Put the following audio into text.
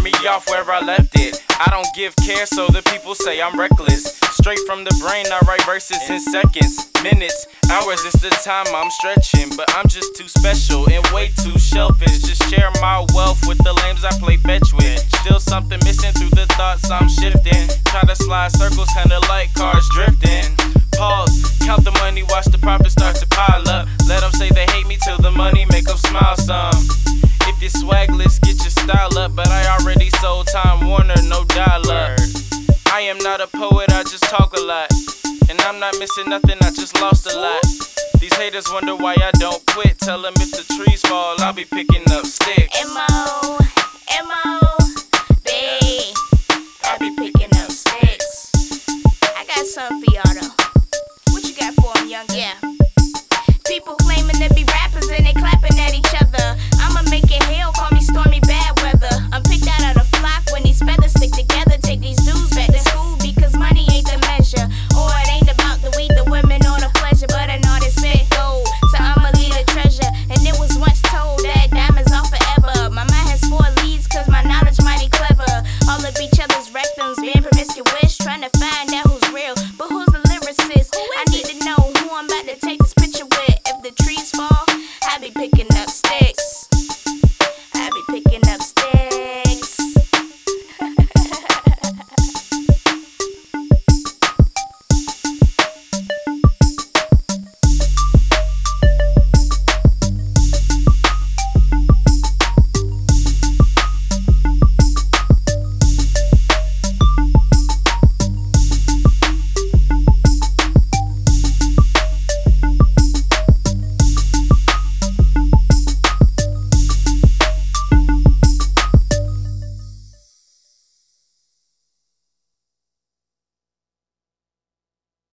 off where I left it. I don't give care, so the people say I'm reckless. Straight from the brain, I write verses in seconds, minutes, hours. It's the time I'm stretching, but I'm just too special and way too selfish. Just share my wealth with the lames I play fetch with. Still something missing through the thoughts I'm shifting. Try to slide circles, kinda like cars drifting. Pause, count the money, watch the profit start to pile up. Let them say they hate me till the money make them smile some. If you're swagless, get your style up, but I already sold Time Warner, no dial up. I am not a poet, I just talk a lot. And I'm not missing nothing, I just lost a lot. These haters wonder why I don't quit. Tell them if the trees fall, I'll be picking up sticks. M.O.